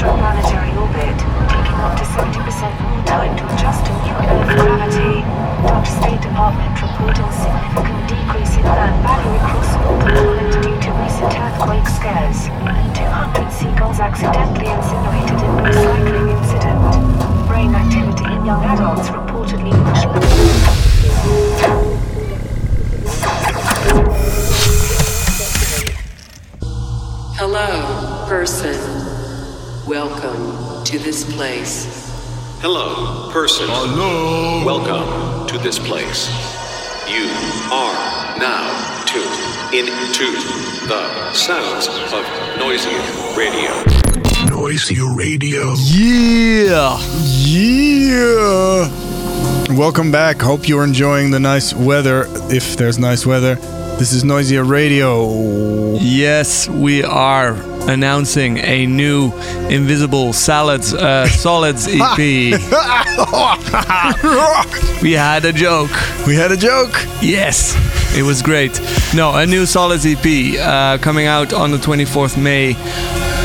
extraplanetary orbit, taking up to 70% person. Hello. Welcome to this place. You are now tuned into the sounds of Noisia Radio. Noisia Radio. Yeah. Yeah. Welcome back. Hope you're enjoying the nice weather, if there's nice weather. This is Noisia Radio. Yes, we are announcing a new Invisible Salads uh, Solids EP. we had a joke. We had a joke. Yes, it was great. No, a new Solids EP uh, coming out on the 24th May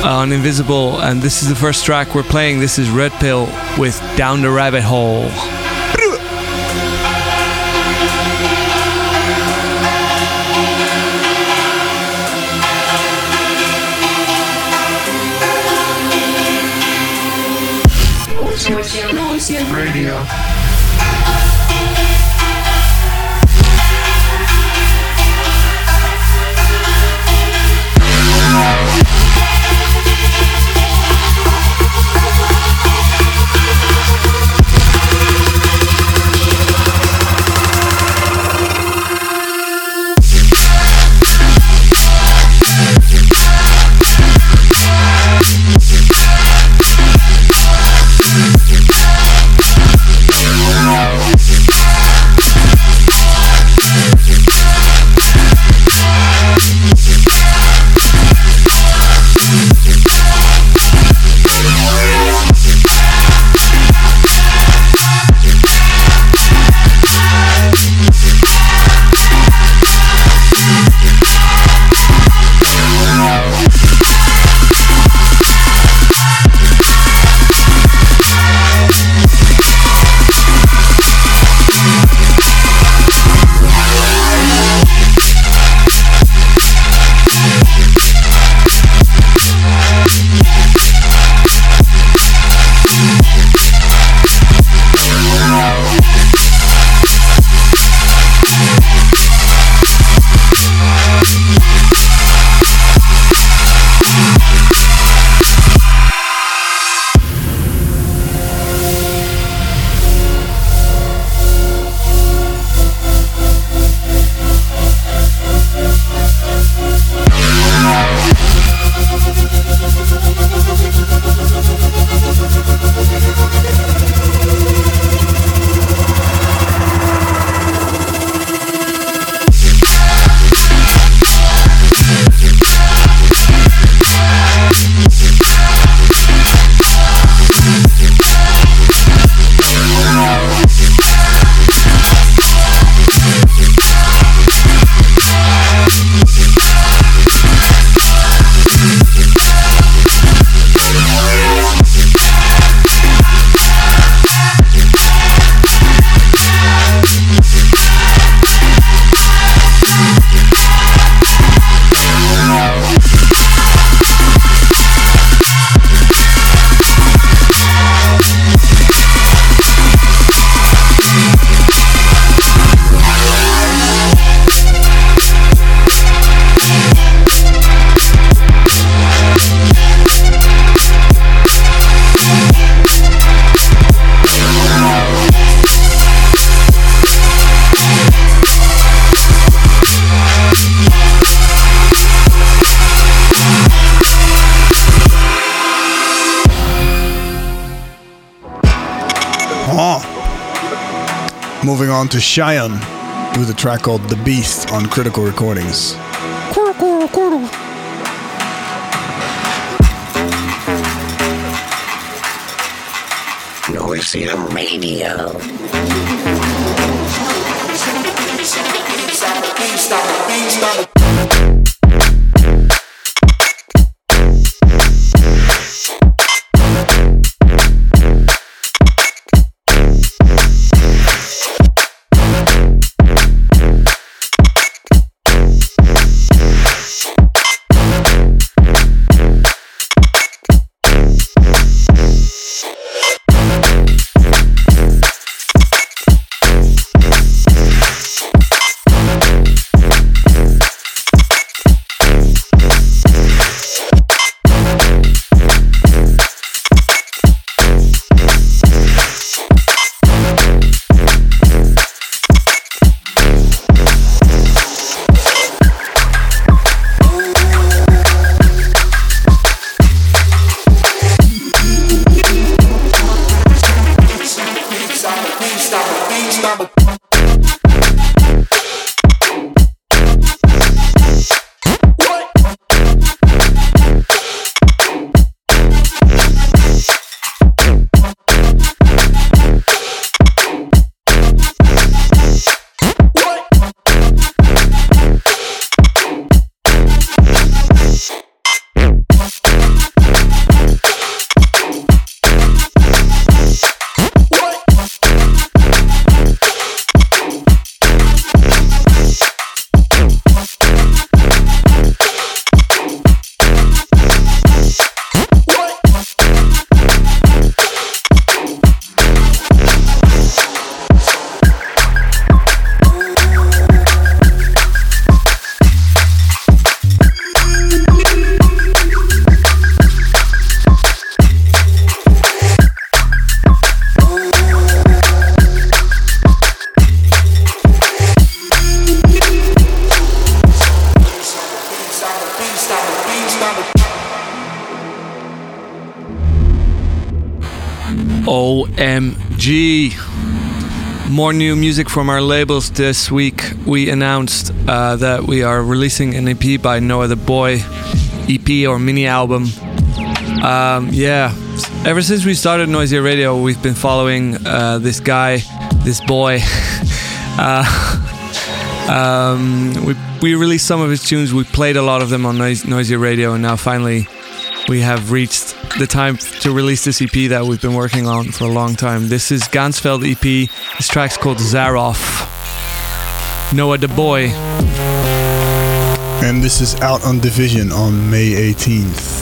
on Invisible, and this is the first track we're playing. This is Red Pill with Down the Rabbit Hole. Radio. On to Cheyenne with a track called The Beast on Critical Recordings. Noisia Radio. OMG. Music from our labels this week. We announced uh, that we are releasing an EP by No Other Boy, EP or mini album. Um, yeah, ever since we started Noisia Radio, we've been following uh, this guy, this boy. uh, um, we, we released some of his tunes, we played a lot of them on Nois- Noisia Radio, and now finally we have reached the time to release this EP that we've been working on for a long time. This is Gansfeld EP. This track's called Zaroff. Noah the Boy. And this is out on Division on May 18th.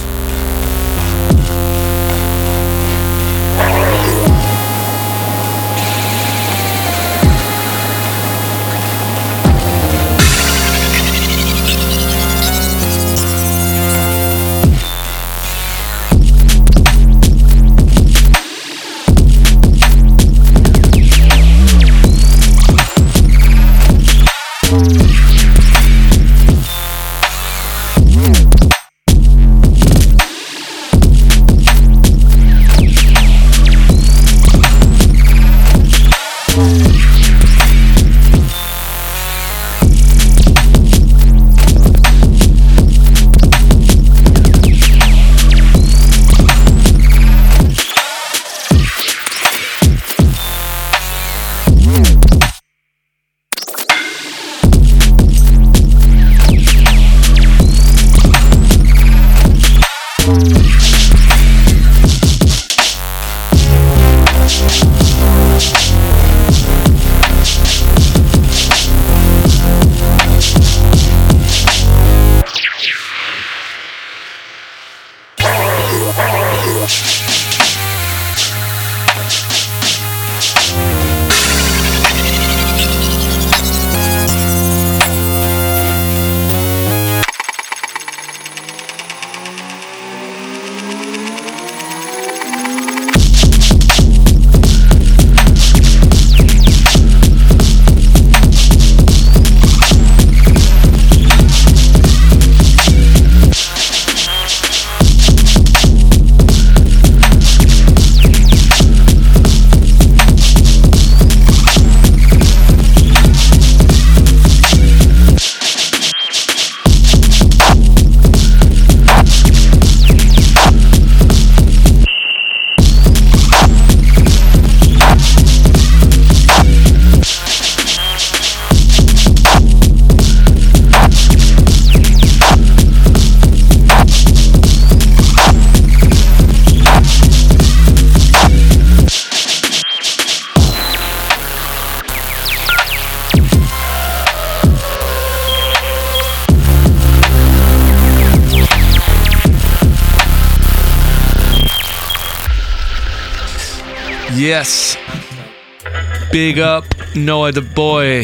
Big up Noah the Boy.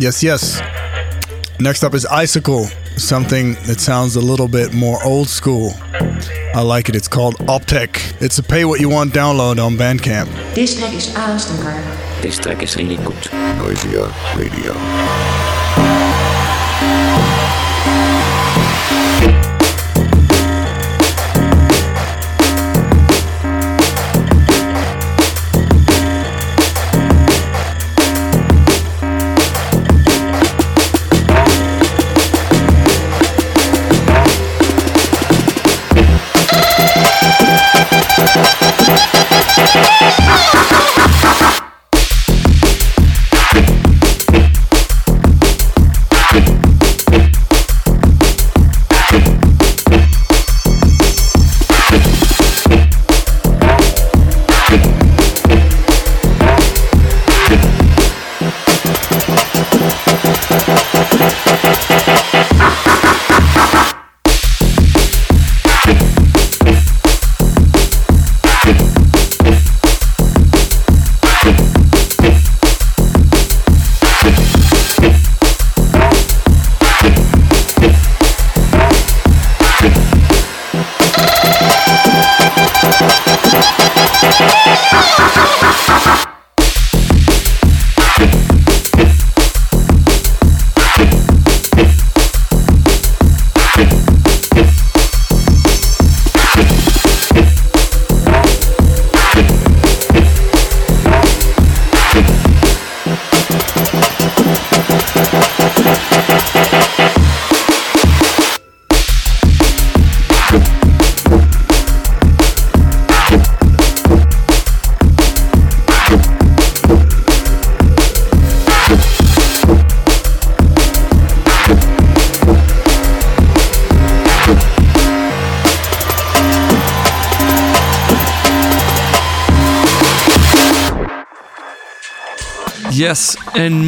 Yes, yes. Next up is Icicle, something that sounds a little bit more old school. I like it. It's called Optech. It's a pay what you want download on Bandcamp. Deze track is aanstonbaar. This track is really good. Noisia Radio.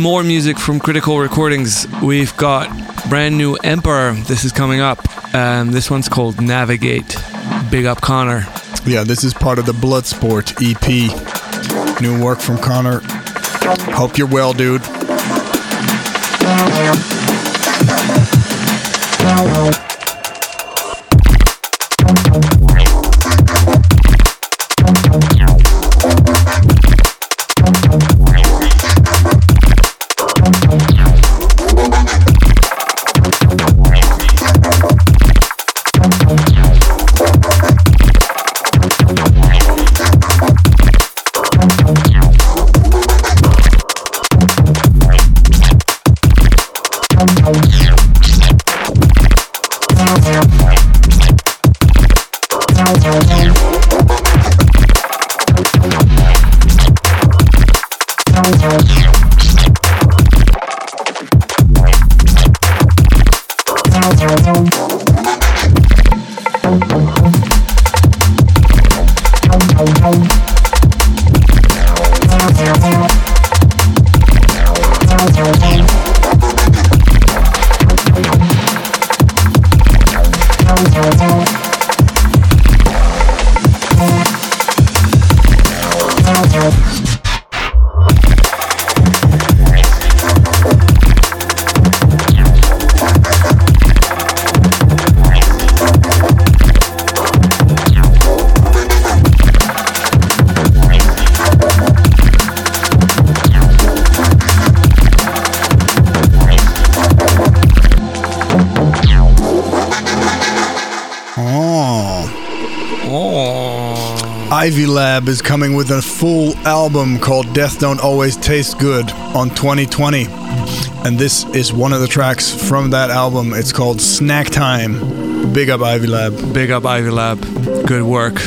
More music from Critical Recordings. We've got brand new Emperor. This is coming up. Um, this one's called Navigate. Big up Connor. Yeah, this is part of the Bloodsport EP. New work from Connor. Hope you're well, dude. Is coming with a full album called Death Don't Always Taste Good on 2020. And this is one of the tracks from that album. It's called Snack Time. Big up Ivy Lab. Big up Ivy Lab. Good work.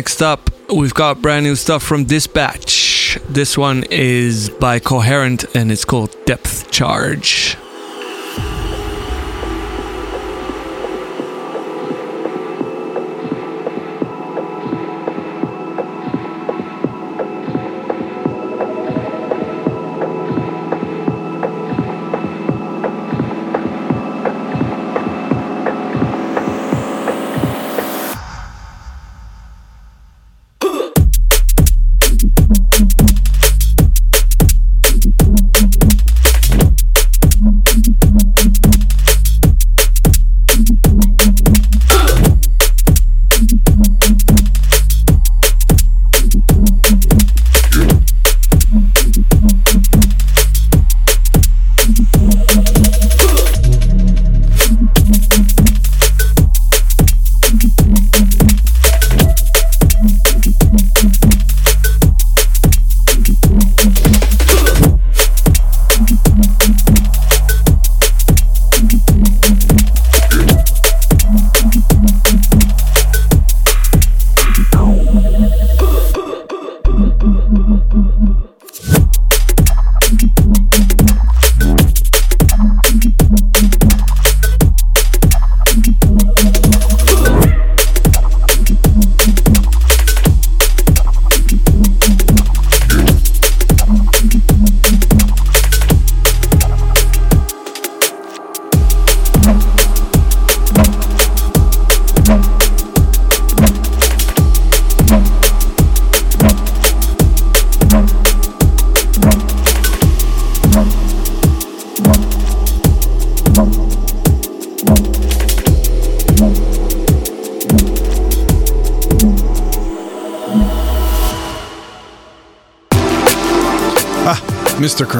Next up, we've got brand new stuff from Dispatch. This one is by Coherent and it's called Depth Charge.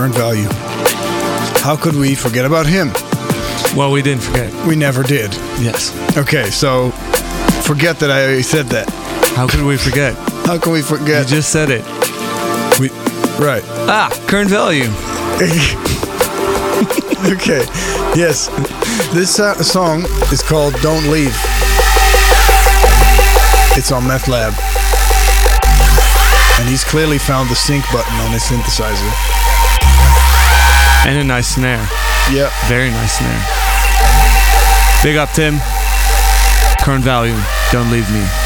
Current Value. How could we forget about him? Well, we didn't forget. We never did. Yes. Okay, so forget that I said that. How could we forget? How can we forget? You just said it. we, right. Ah, current value. Okay. Yes. This uh, song is called Don't Leave. It's on Meth Lab. And he's clearly found the sync button on his synthesizer. And a nice snare. Yep. Very nice snare. Big up, Tim. Current value. Don't leave me.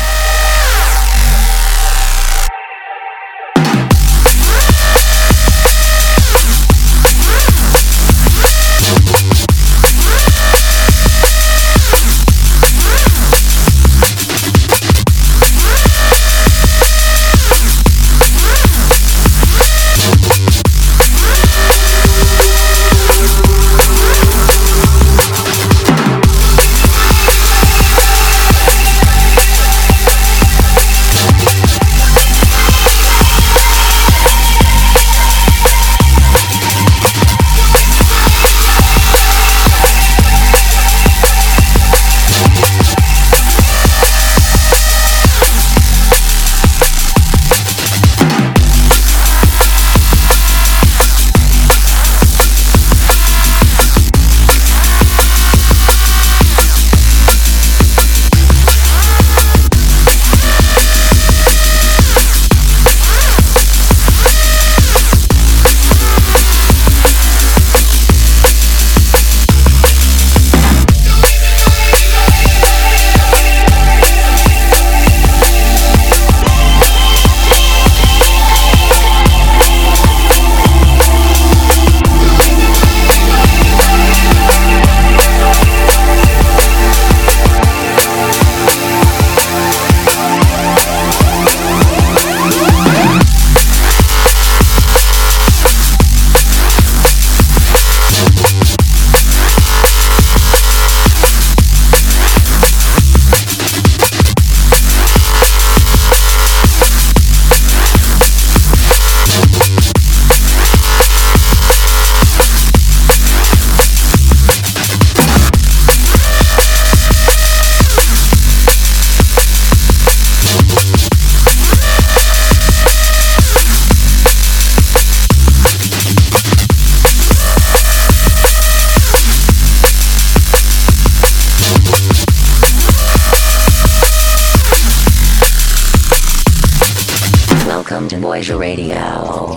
Radio.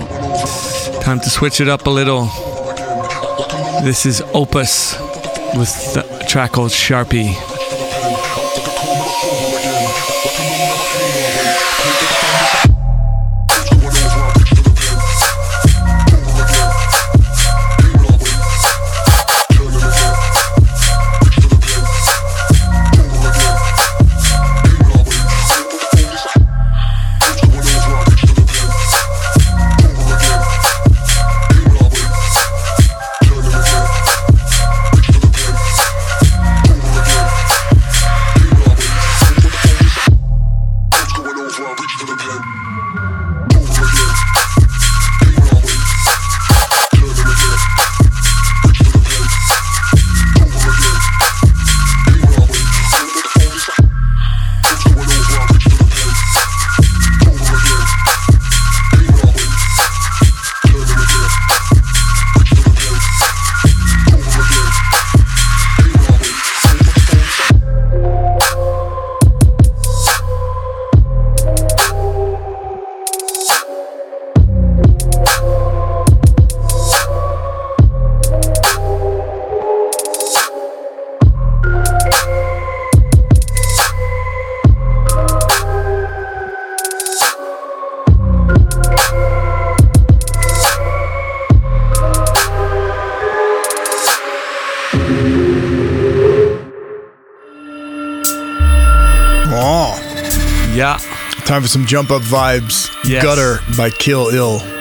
Time to switch it up a little. This is Opus with the track called Sharpie. Some jump up vibes. Yes. Gutter by Kill Ill.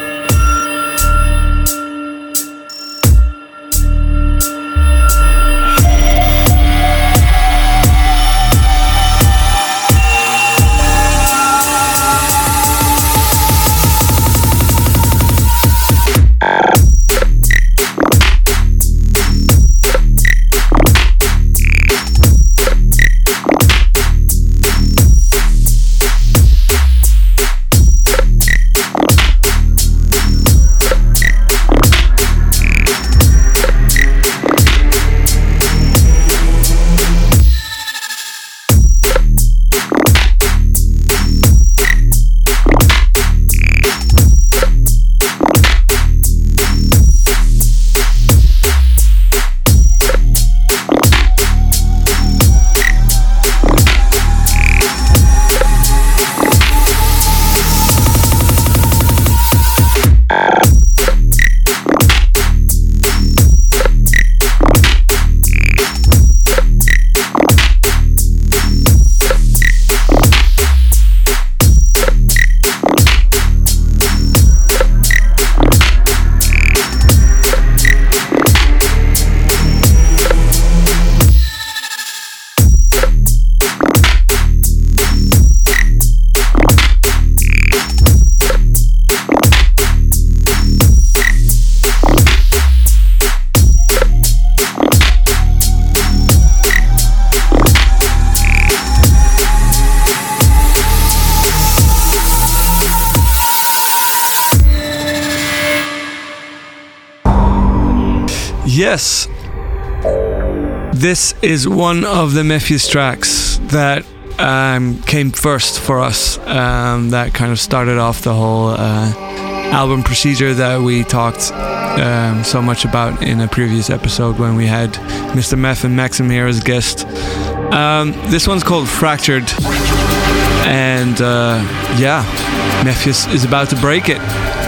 Is one of the Mefjus tracks that um, came first for us. Um, that kind of started off the whole uh, album procedure that we talked um, so much about in a previous episode when we had Mr. Meth and Maxim here as guests. Um, this one's called Fractured. And uh, yeah, Mefjus is about to break it.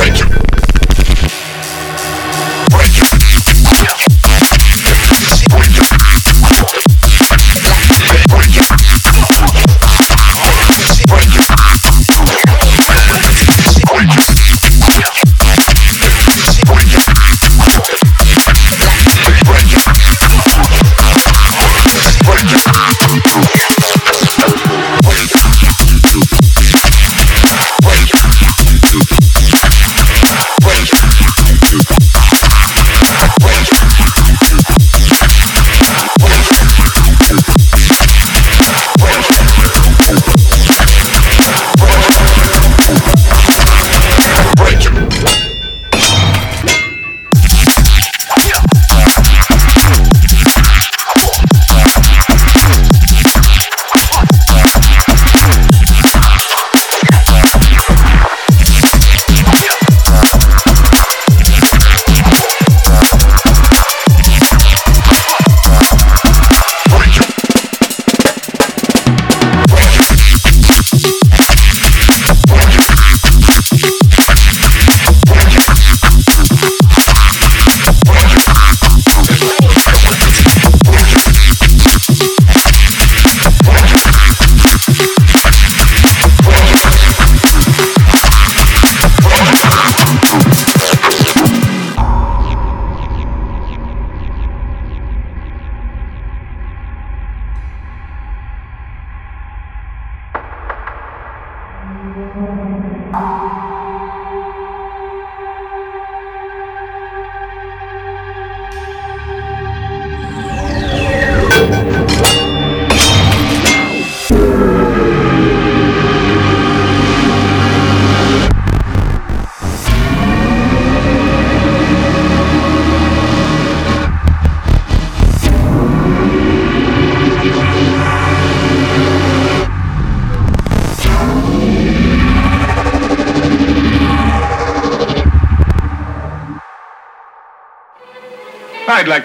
break it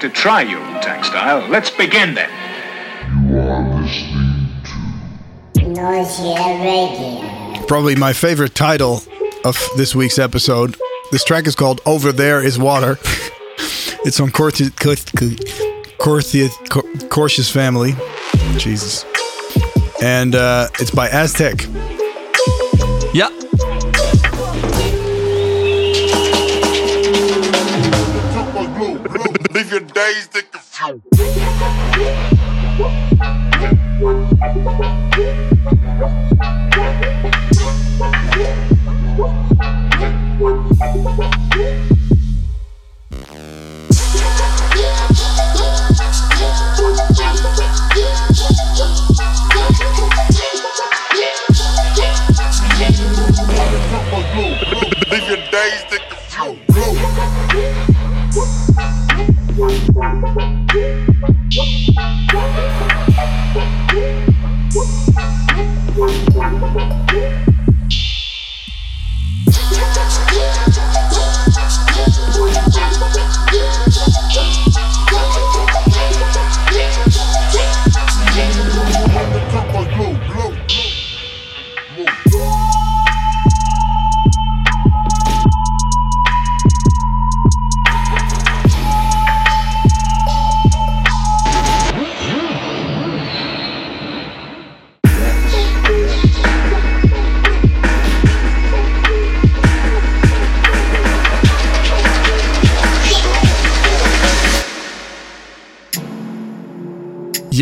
to try your Wu-Tang style. Let's begin then. Probably my favorite title of this week's episode. This track is called Over There Is Water. it's on Corti- family. Jesus. And uh, it's by Aztec. Your days to confuse.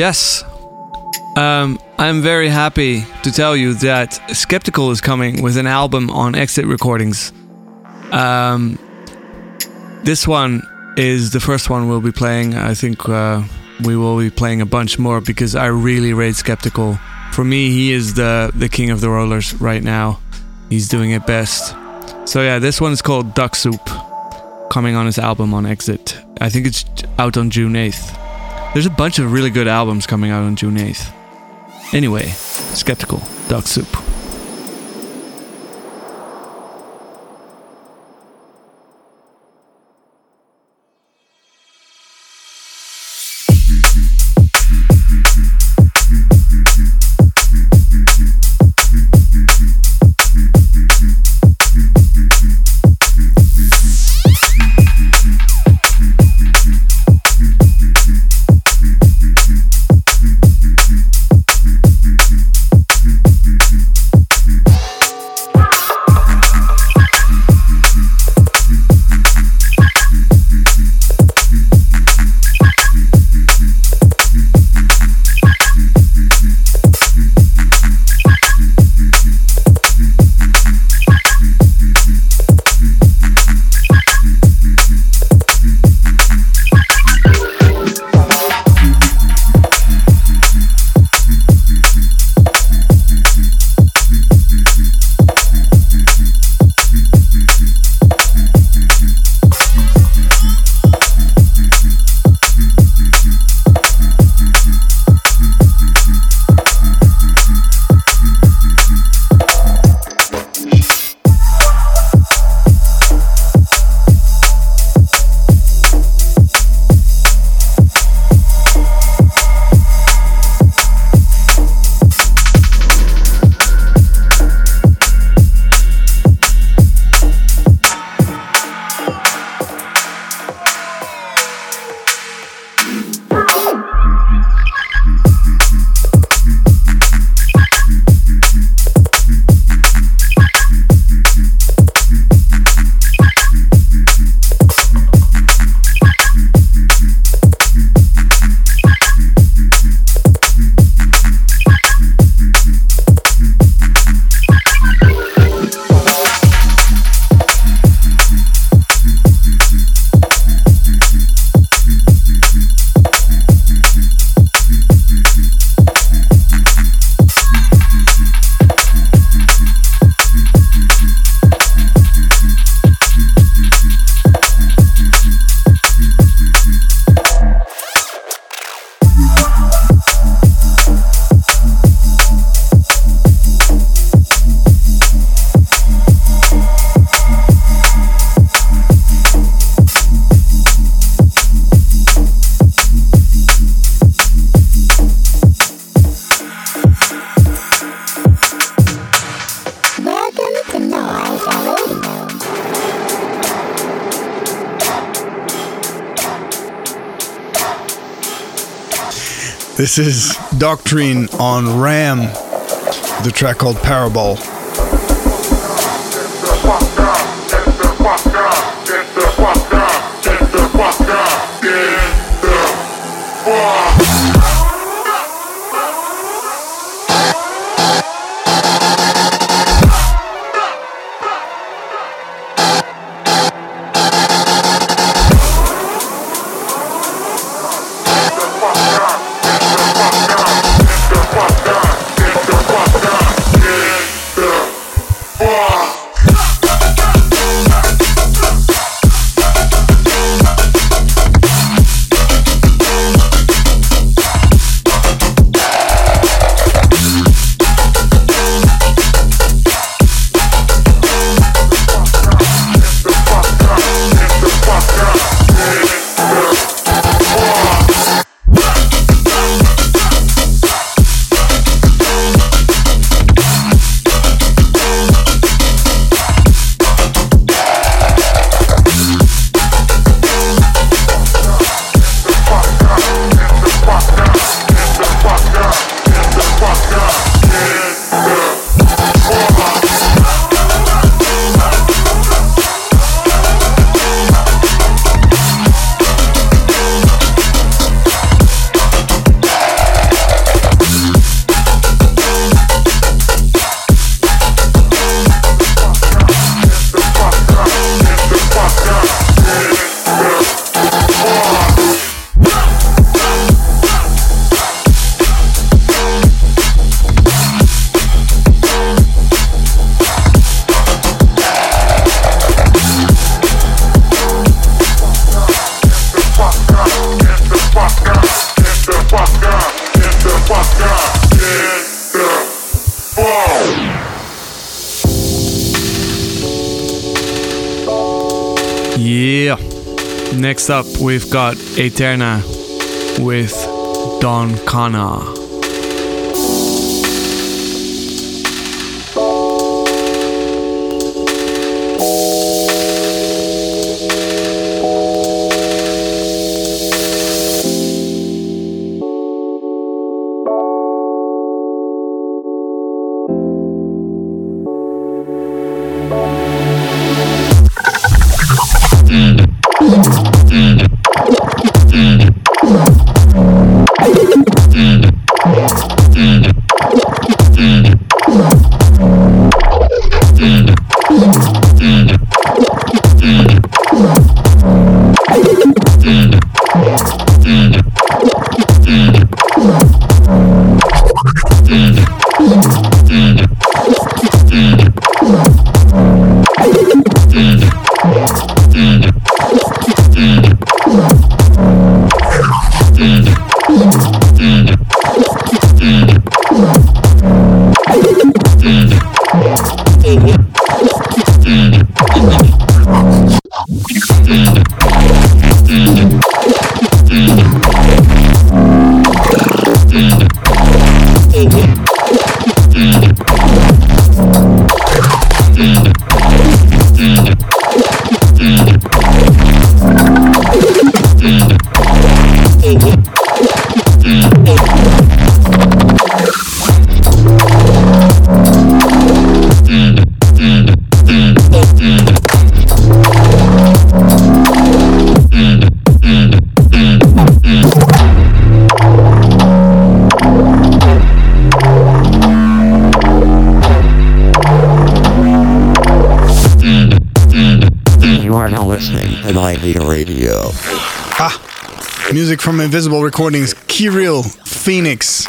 Yes. Um, I'm very happy to tell you that Skeptical is coming with an album on Exit Recordings. Um, this one is the first one we'll be playing. I think uh, we will be playing a bunch more because I really rate Skeptical. For me, he is the the king of the rollers right now. He's doing it best. So yeah, this one is called Duck Soup, coming on his album on Exit. I think it's out on June 8th. There's a bunch of really good albums coming out on June 8th. Anyway, Skeptical, Duck Soup. This is Doctrine on Ram, the track called Parabol. We've got Eterna with Don Connor. Music from Invisible Recordings, Kirill Phoenix.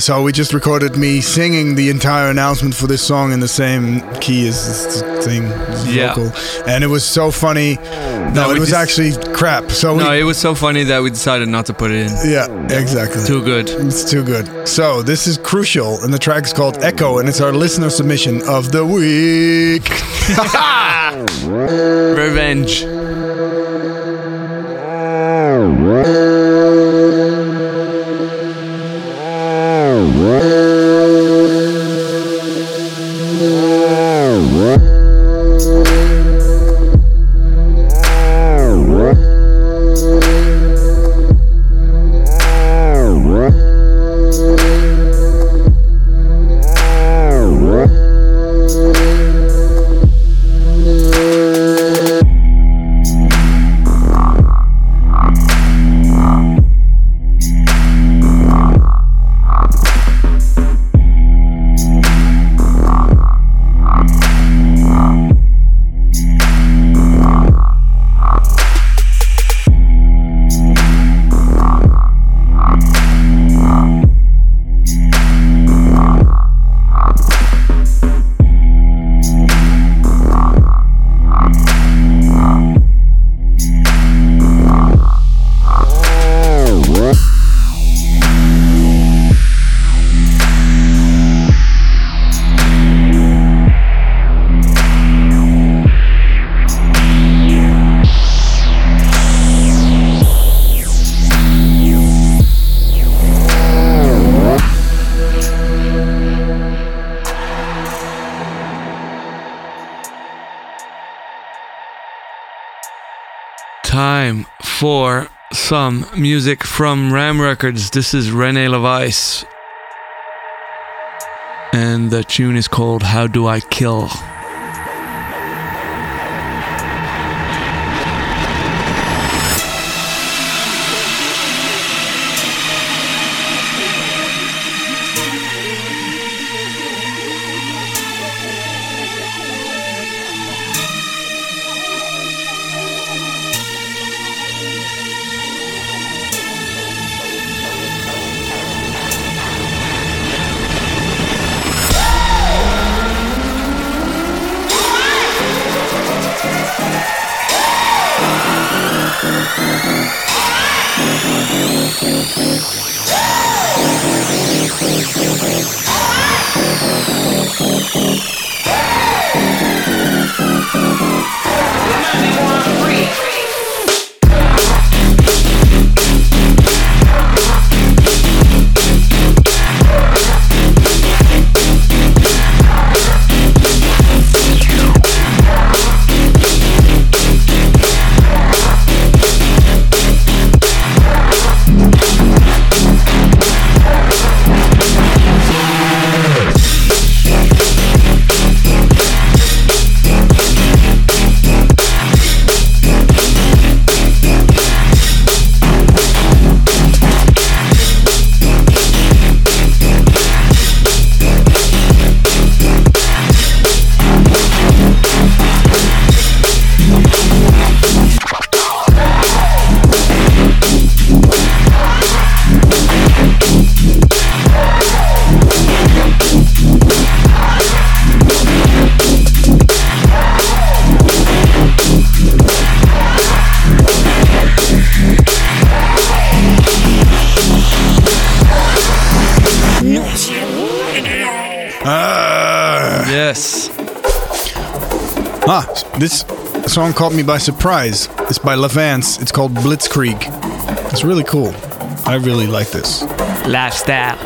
So we just recorded me singing the entire announcement for this song in the same key as this thing, this Yeah. vocal, and it was so funny. No, it was just- actually crap. So No, we, it was so funny that we decided not to put it in. yeah, exactly. Too good. It's too good. So this is crucial, and the track is called Echo, and it's our listener submission of the week. Revenge. Music from Ram Records. This is Rene LaVice. And the tune is called How Do I Kill? Song caught me by surprise. It's by Levance. It's called Blitzkrieg. It's really cool. I really like this. Lifestyle.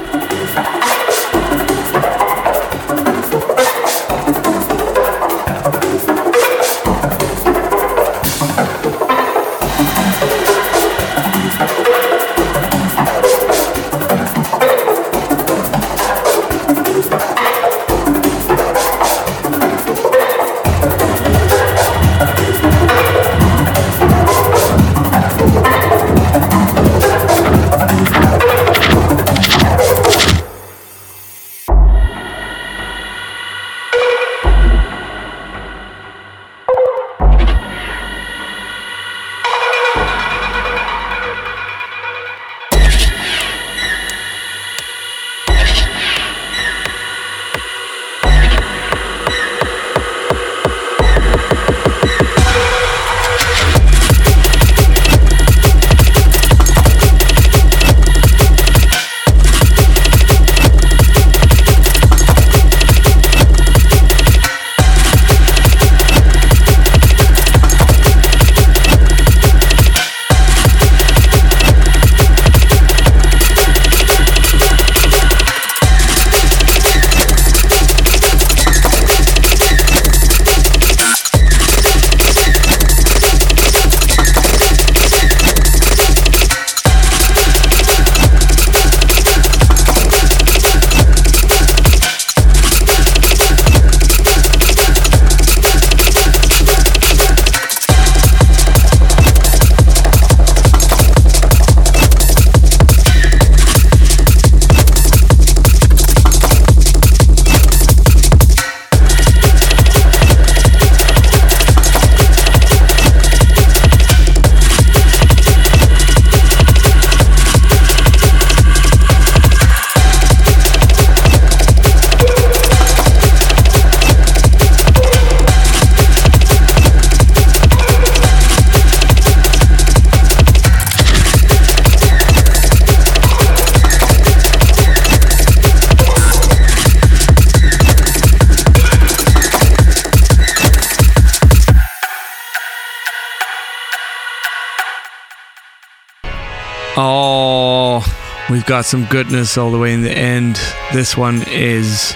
We've got some goodness all the way in the end. This one is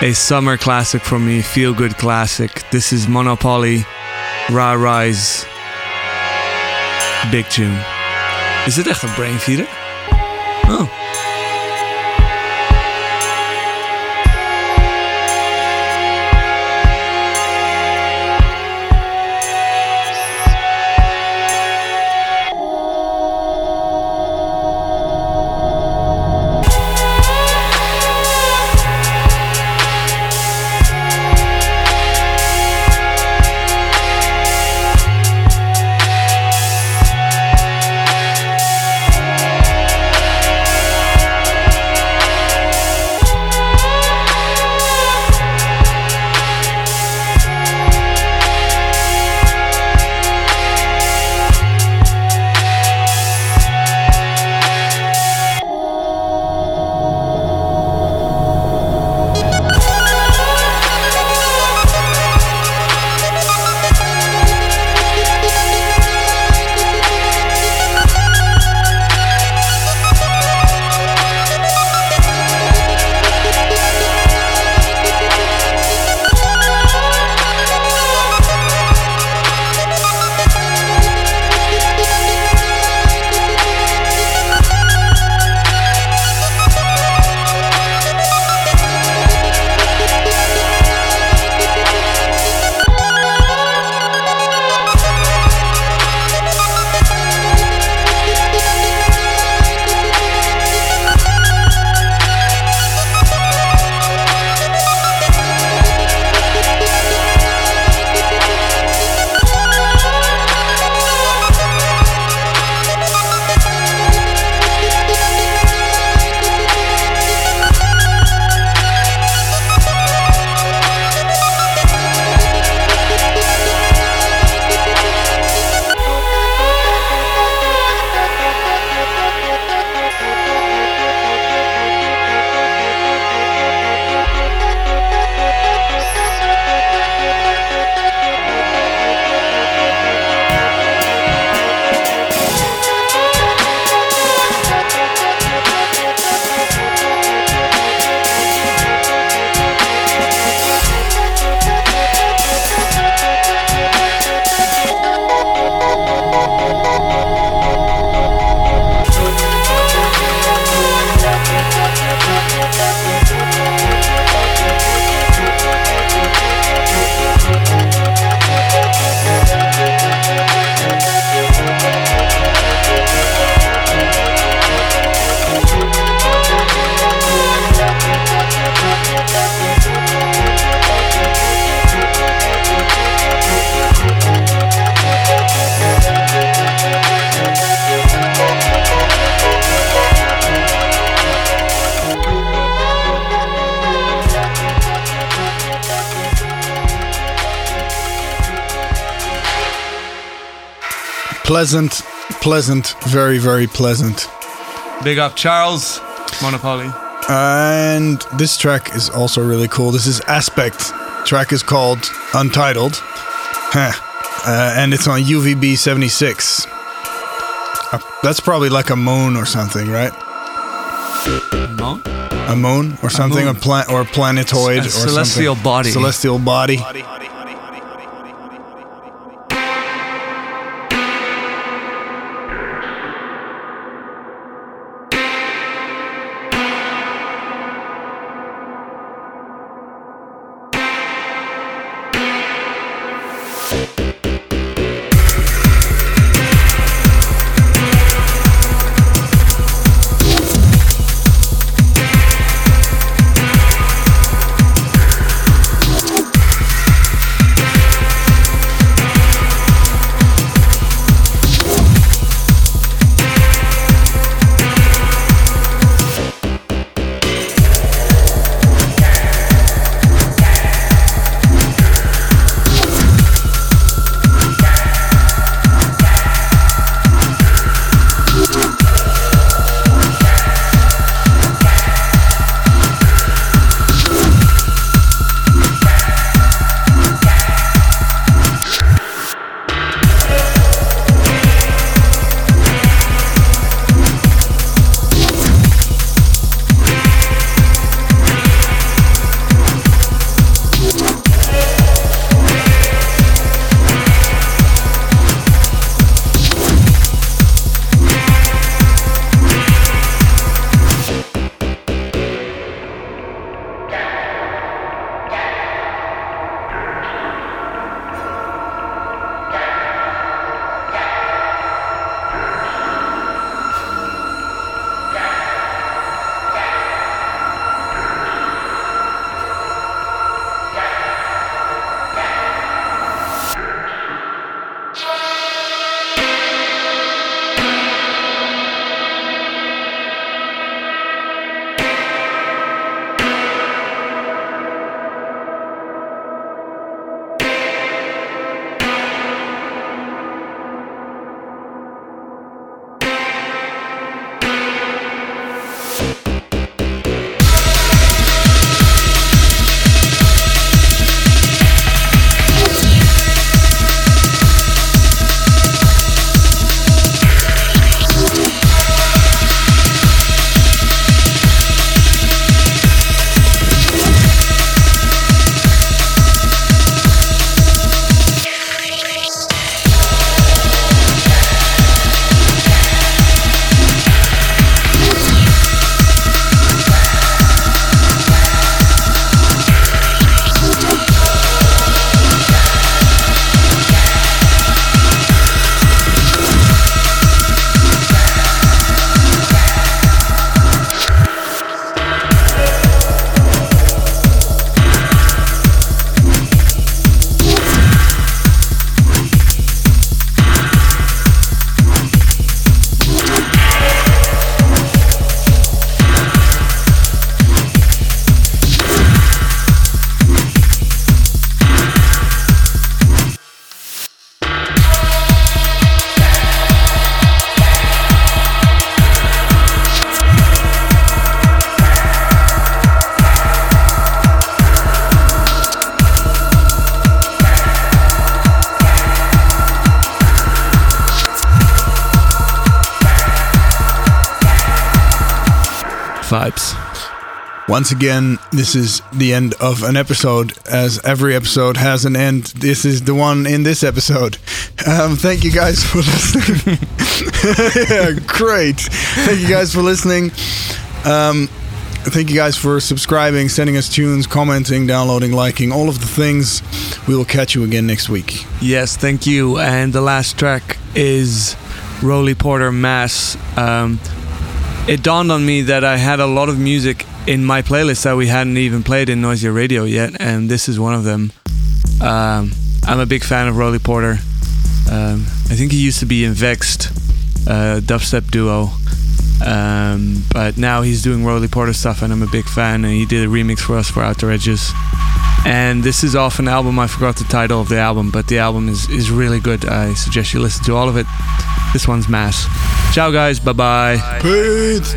a summer classic for me, feel good classic. This is Monopoly, Ra Rise, big tune. Is it echt brain feeder? Oh. Pleasant, pleasant, very, very pleasant. Big up Charles, Monopoly. And this track is also really cool. This is Aspect. Track is called Untitled. Huh. Uh, and it's on UVB 76. Uh, that's probably like a moon or something, right? A Moon? A moon or something, a, moon. pla- or a planetoid A or celestial something. body. Celestial body. Vibes. Once again, this is the end of an episode, as every episode has an end. This is the one in this episode. Um, thank you guys for listening. yeah, great. Thank you guys for listening. Um, thank you guys for subscribing, sending us tunes, commenting, downloading, liking, all of the things. We will catch you again next week. Yes, thank you. And the last track is Roly Porter Mass. Um, it dawned on me that I had a lot of music in my playlist that we hadn't even played in Noisia Radio yet, and this is one of them. Um, I'm a big fan of Roly Porter. Um, I think he used to be in Vex'd, uh, dubstep duo, um, but now he's doing Roly Porter stuff, and I'm a big fan. And he did a remix for us for Outer Edges. And this is off an album. I forgot the title of the album, but the album is, is really good. I suggest you listen to all of it. This one's Mass. Ciao, guys. Bye bye. Peace.